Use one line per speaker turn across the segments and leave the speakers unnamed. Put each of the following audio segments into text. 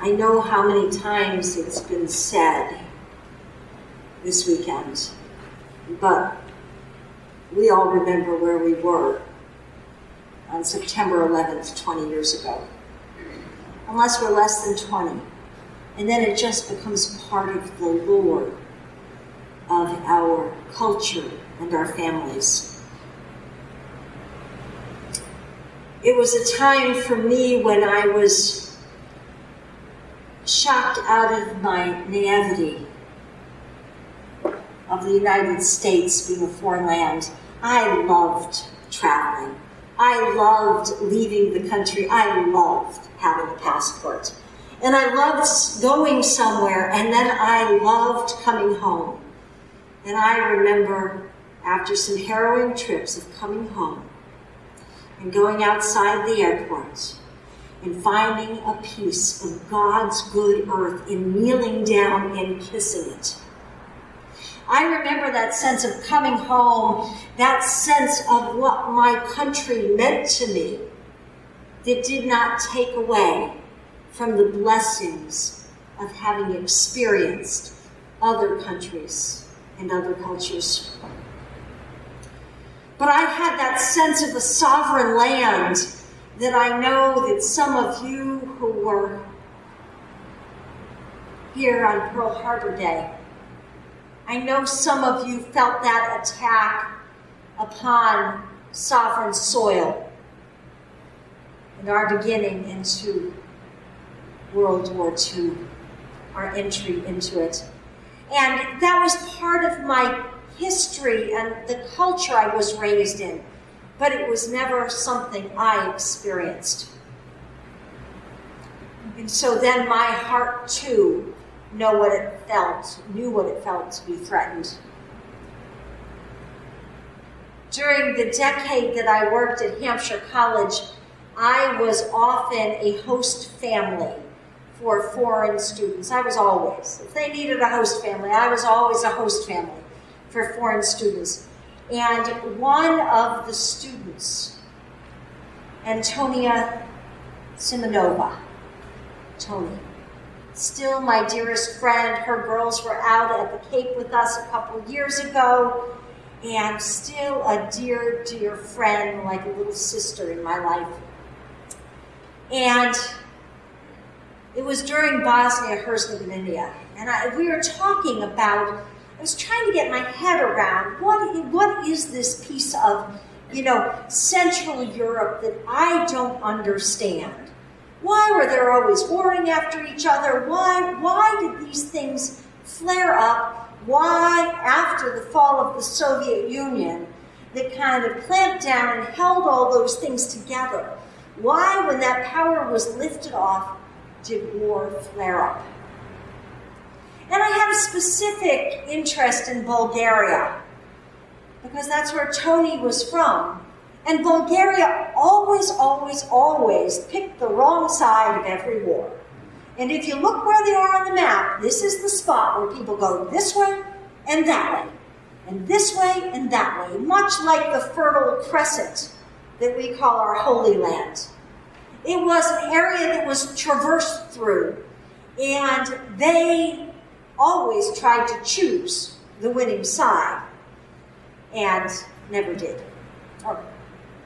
I know how many times it's been said this weekend, but we all remember where we were on September 11th, 20 years ago. Unless we're less than 20. And then it just becomes part of the lore of our culture and our families. It was a time for me when I was shocked out of my naivety of the United States being a foreign land. I loved traveling. I loved leaving the country. I loved having a passport. And I loved going somewhere, and then I loved coming home. And I remember after some harrowing trips of coming home and going outside the airport and finding a piece of God's good earth in kneeling down and kissing it. I remember that sense of coming home, that sense of what my country meant to me that did not take away from the blessings of having experienced other countries and other cultures. But I had that sense of a sovereign land that I know that some of you who were here on Pearl Harbor Day, I know some of you felt that attack upon sovereign soil and our beginning into World War II, our entry into it. And that was part of my history and the culture I was raised in, but it was never something I experienced. And so then my heart too know what it felt, knew what it felt to be threatened. During the decade that I worked at Hampshire College, I was often a host family for foreign students. I was always. If they needed a host family, I was always a host family for foreign students. And one of the students, Antonia Simonova, Tony, still my dearest friend. Her girls were out at the Cape with us a couple years ago, and still a dear, dear friend, like a little sister in my life. And it was during Bosnia Herzegovina, and I, we were talking about. I was trying to get my head around what what is this piece of, you know, Central Europe that I don't understand. Why were they always warring after each other? Why why did these things flare up? Why, after the fall of the Soviet Union, that kind of clamped down and held all those things together? Why, when that power was lifted off, did war flare up? And I had a specific interest in Bulgaria because that's where Tony was from. And Bulgaria always, always, always picked the wrong side of every war. And if you look where they are on the map, this is the spot where people go this way and that way, and this way and that way, much like the Fertile Crescent that we call our Holy Land. It was an area that was traversed through, and they always tried to choose the winning side and never did. Or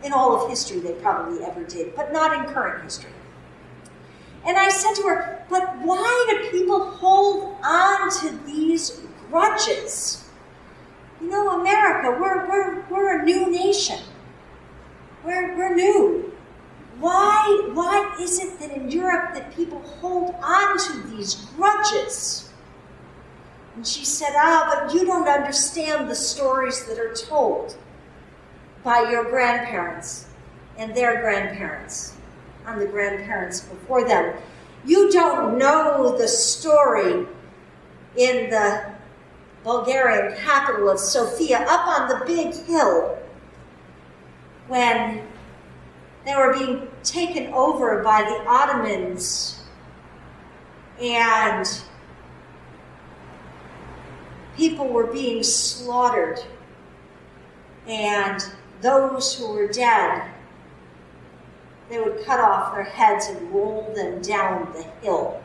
in all of history, they probably ever did, but not in current history. And I said to her, But why do people hold on to these grudges? You know, America, we're, we're, we're a new nation. We're, we're new. Why, why is it that in Europe that people hold on to these grudges? And she said, Ah, but you don't understand the stories that are told by your grandparents and their grandparents and the grandparents before them. You don't know the story in the Bulgarian capital of Sofia, up on the big hill, when they were being taken over by the Ottomans and people were being slaughtered and those who were dead they would cut off their heads and roll them down the hill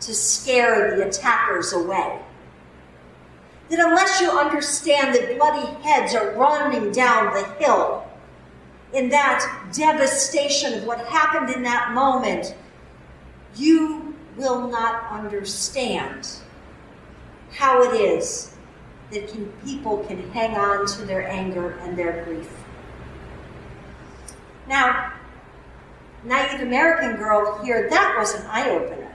to scare the attackers away. That unless you understand that bloody heads are running down the hill, in that devastation of what happened in that moment, you will not understand how it is that can, people can hang on to their anger and their grief. Now, naive American girl here, that was an eye opener.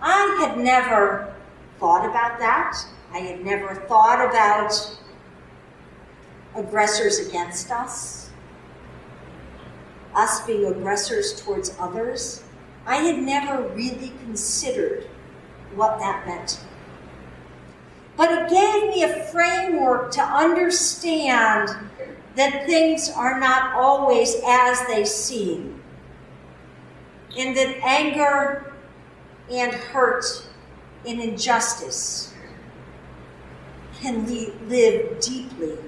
I had never thought about that. I had never thought about aggressors against us, us being aggressors towards others. I had never really considered what that meant. But it gave me a framework to understand that things are not always as they seem, and that anger and hurt and injustice can live deeply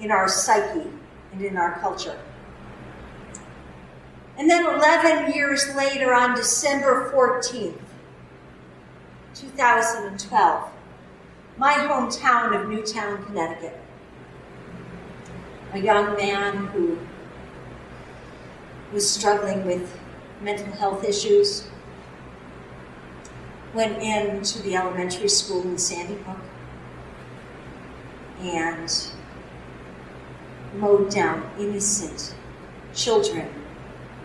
in our psyche and in our culture. And then 11 years later, on December 14th, 2012, my hometown of Newtown, Connecticut, a young man who was struggling with mental health issues, went into the elementary school in Sandy Hook and mowed down innocent children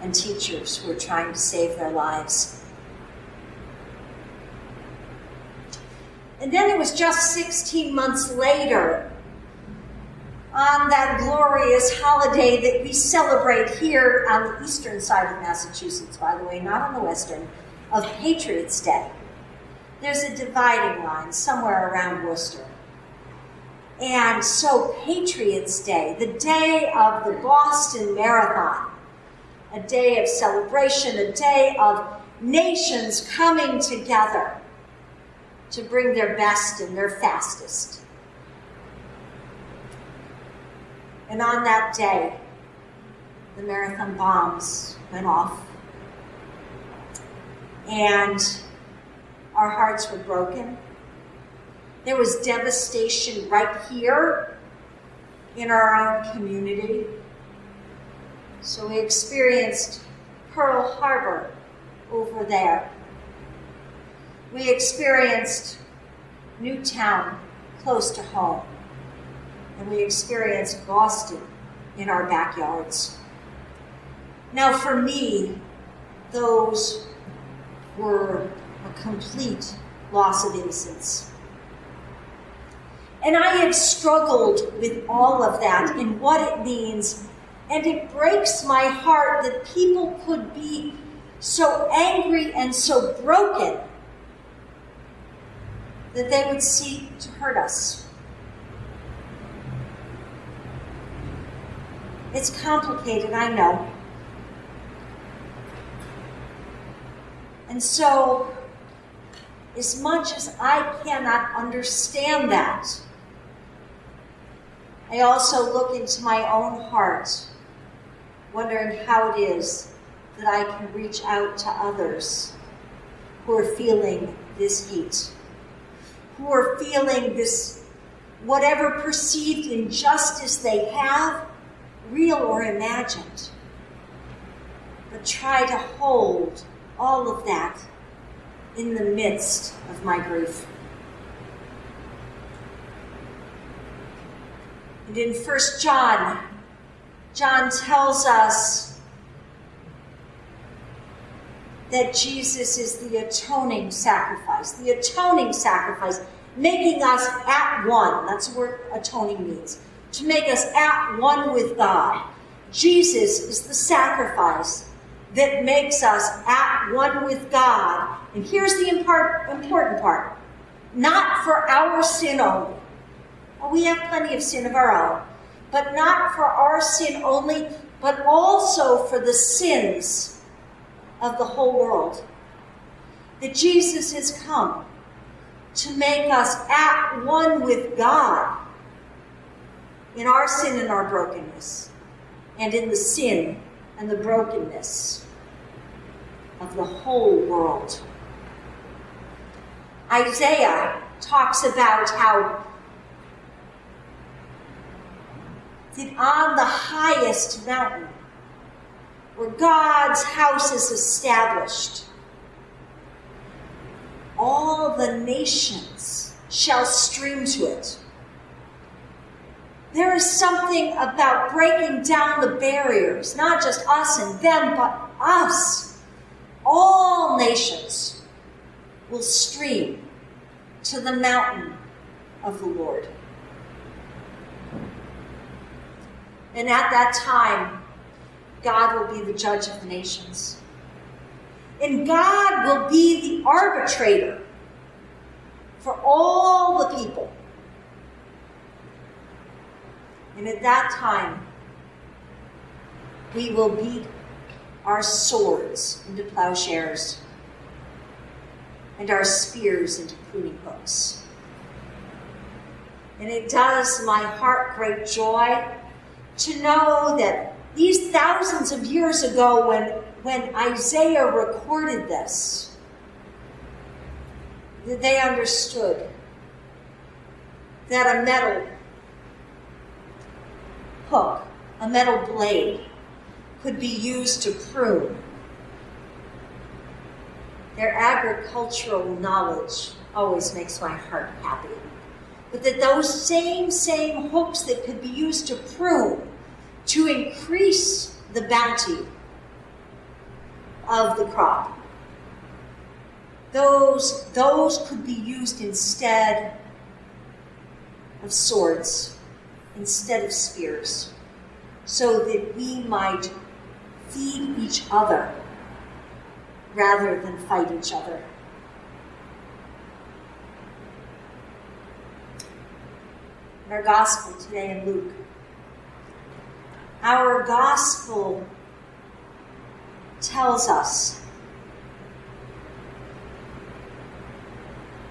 and teachers who were trying to save their lives. And then it was just 16 months later, on that glorious holiday that we celebrate here on the eastern side of Massachusetts, by the way, not on the western, of Patriots' Day. There's a dividing line somewhere around Worcester. And so, Patriots' Day, the day of the Boston Marathon, a day of celebration, a day of nations coming together to bring their best and their fastest. And on that day, the marathon bombs went off. And our hearts were broken. There was devastation right here in our own community. So we experienced Pearl Harbor over there. We experienced Newtown close to home. And we experienced Boston in our backyards. Now, for me, those were a complete loss of innocence. And I have struggled with all of that and what it means. And it breaks my heart that people could be so angry and so broken that they would seek to hurt us. It's complicated, I know. And so, as much as I cannot understand that, I also look into my own heart, wondering how it is that I can reach out to others who are feeling this heat, who are feeling this whatever perceived injustice they have, real or imagined. But try to hold all of that in the midst of my grief. And in First John, John tells us that Jesus is the atoning sacrifice, the atoning sacrifice, making us at one. That's what atoning means to make us at one with God. Jesus is the sacrifice that makes us at one with God. And here's the important part not for our sin only, we have plenty of sin of our own, but not for our sin only, but also for the sins of the whole world. That Jesus has come to make us at one with God in our sin and our brokenness, and in the sin and the brokenness of the whole world. Isaiah talks about how that on the highest mountain, where God's house is established, all the nations shall stream to it. There is something about breaking down the barriers, not just us and them, but us. All nations will stream to the mountain of the Lord. And at that time, God will be the judge of the nations. And God will be the arbitrator for all the people. And at that time, we will beat our swords into plowshares and our spears into pruning hooks. And it does my heart great joy to know that these thousands of years ago, when, when Isaiah recorded this, that they understood that a metal hook, a metal blade, could be used to prune. Their agricultural knowledge always makes my heart happy but that those same, same hooks that could be used to prune, to increase the bounty of the crop, those, those could be used instead of swords, instead of spears, so that we might feed each other rather than fight each other. our gospel today in Luke. Our gospel tells us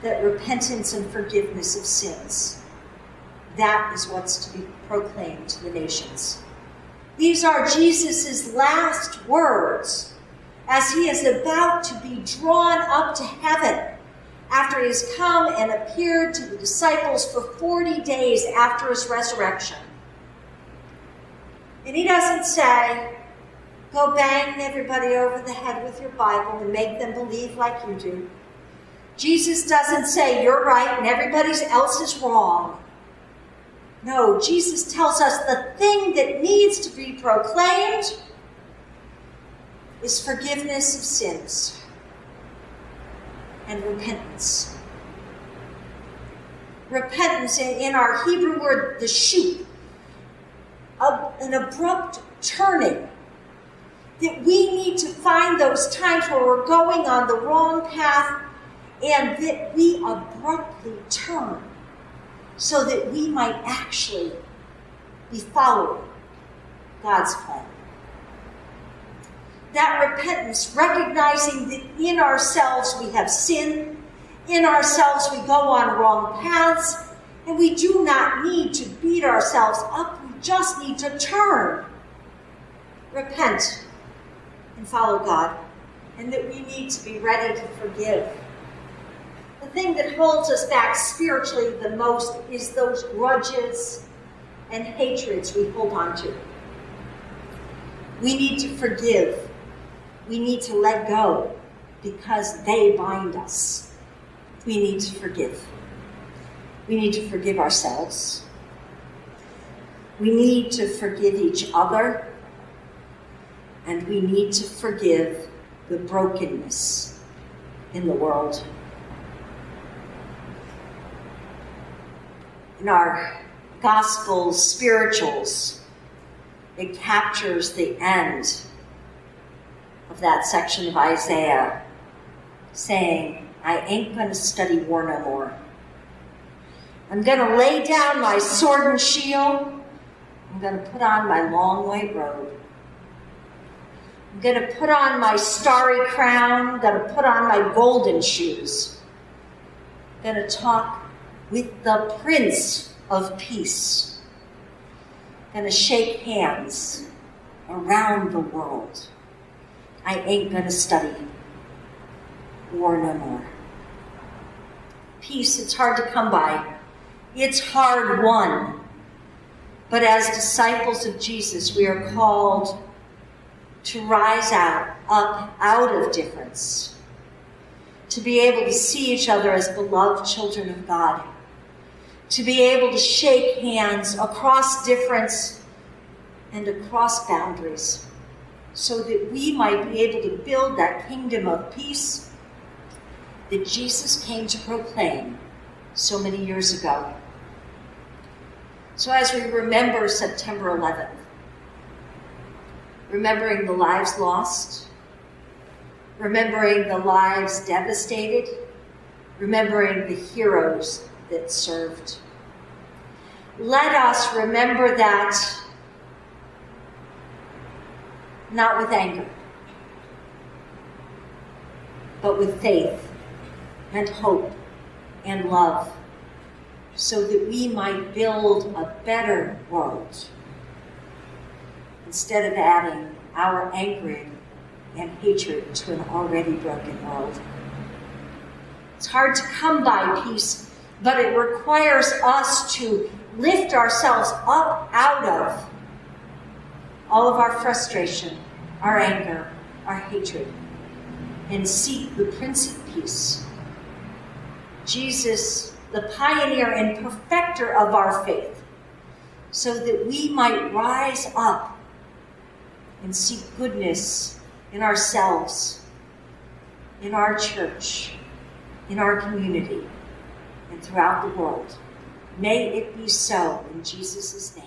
that repentance and forgiveness of sins that is what's to be proclaimed to the nations. These are Jesus' last words as he is about to be drawn up to heaven after he has come and appeared to the disciples for 40 days after his resurrection. And he doesn't say, go bang everybody over the head with your Bible and make them believe like you do. Jesus doesn't say, you're right and everybody else is wrong. No, Jesus tells us the thing that needs to be proclaimed is forgiveness of sins and repentance. Repentance, in, our Hebrew word, teshuvah, an abrupt turning. That we need to find those times where we're going on the wrong path and that we abruptly turn so that we might actually be following God's plan that repentance, recognizing that in ourselves we have sin, in ourselves we go on wrong paths, and we do not need to beat ourselves up. Just need to turn, repent, and follow God, and that we need to be ready to forgive. The thing that holds us back spiritually the most is those grudges and hatreds we hold on to. We need to forgive we need to let go because they bind us. We need to forgive. We need to forgive ourselves. We need to forgive each other. And we need to forgive the brokenness in the world. In our gospel spirituals, it captures the end of that section of Isaiah saying, I ain't going to study war no more. I'm going to lay down my sword and shield. I'm going to put on my long white robe. I'm going to put on my starry crown. I'm going to put on my golden shoes. I'm going to talk with the Prince of Peace. I'm going to shake hands around the world. I ain't going to study war no more. peace, it's hard to come by. It's hard won. But as disciples of Jesus, we are called to rise out, up out of difference, to be able to see each other as beloved children of God, to be able to shake hands across difference and across boundaries, so that we might be able to build that kingdom of peace that Jesus came to proclaim so many years ago. So, as we remember September 11th, remembering the lives lost, remembering the lives devastated, remembering the heroes that served. Let us remember that not with anger, but with faith and hope and love, so that we might build a better world instead of adding our anger and hatred to an already broken world. It's hard to come by peace, but it requires us to lift ourselves up out of all of our frustration, our anger, our hatred, and seek the Prince of Peace. Jesus, the pioneer and perfecter of our faith, so that we might rise up and seek goodness in ourselves, in our church, in our community, and throughout the world. May it be so in Jesus' name.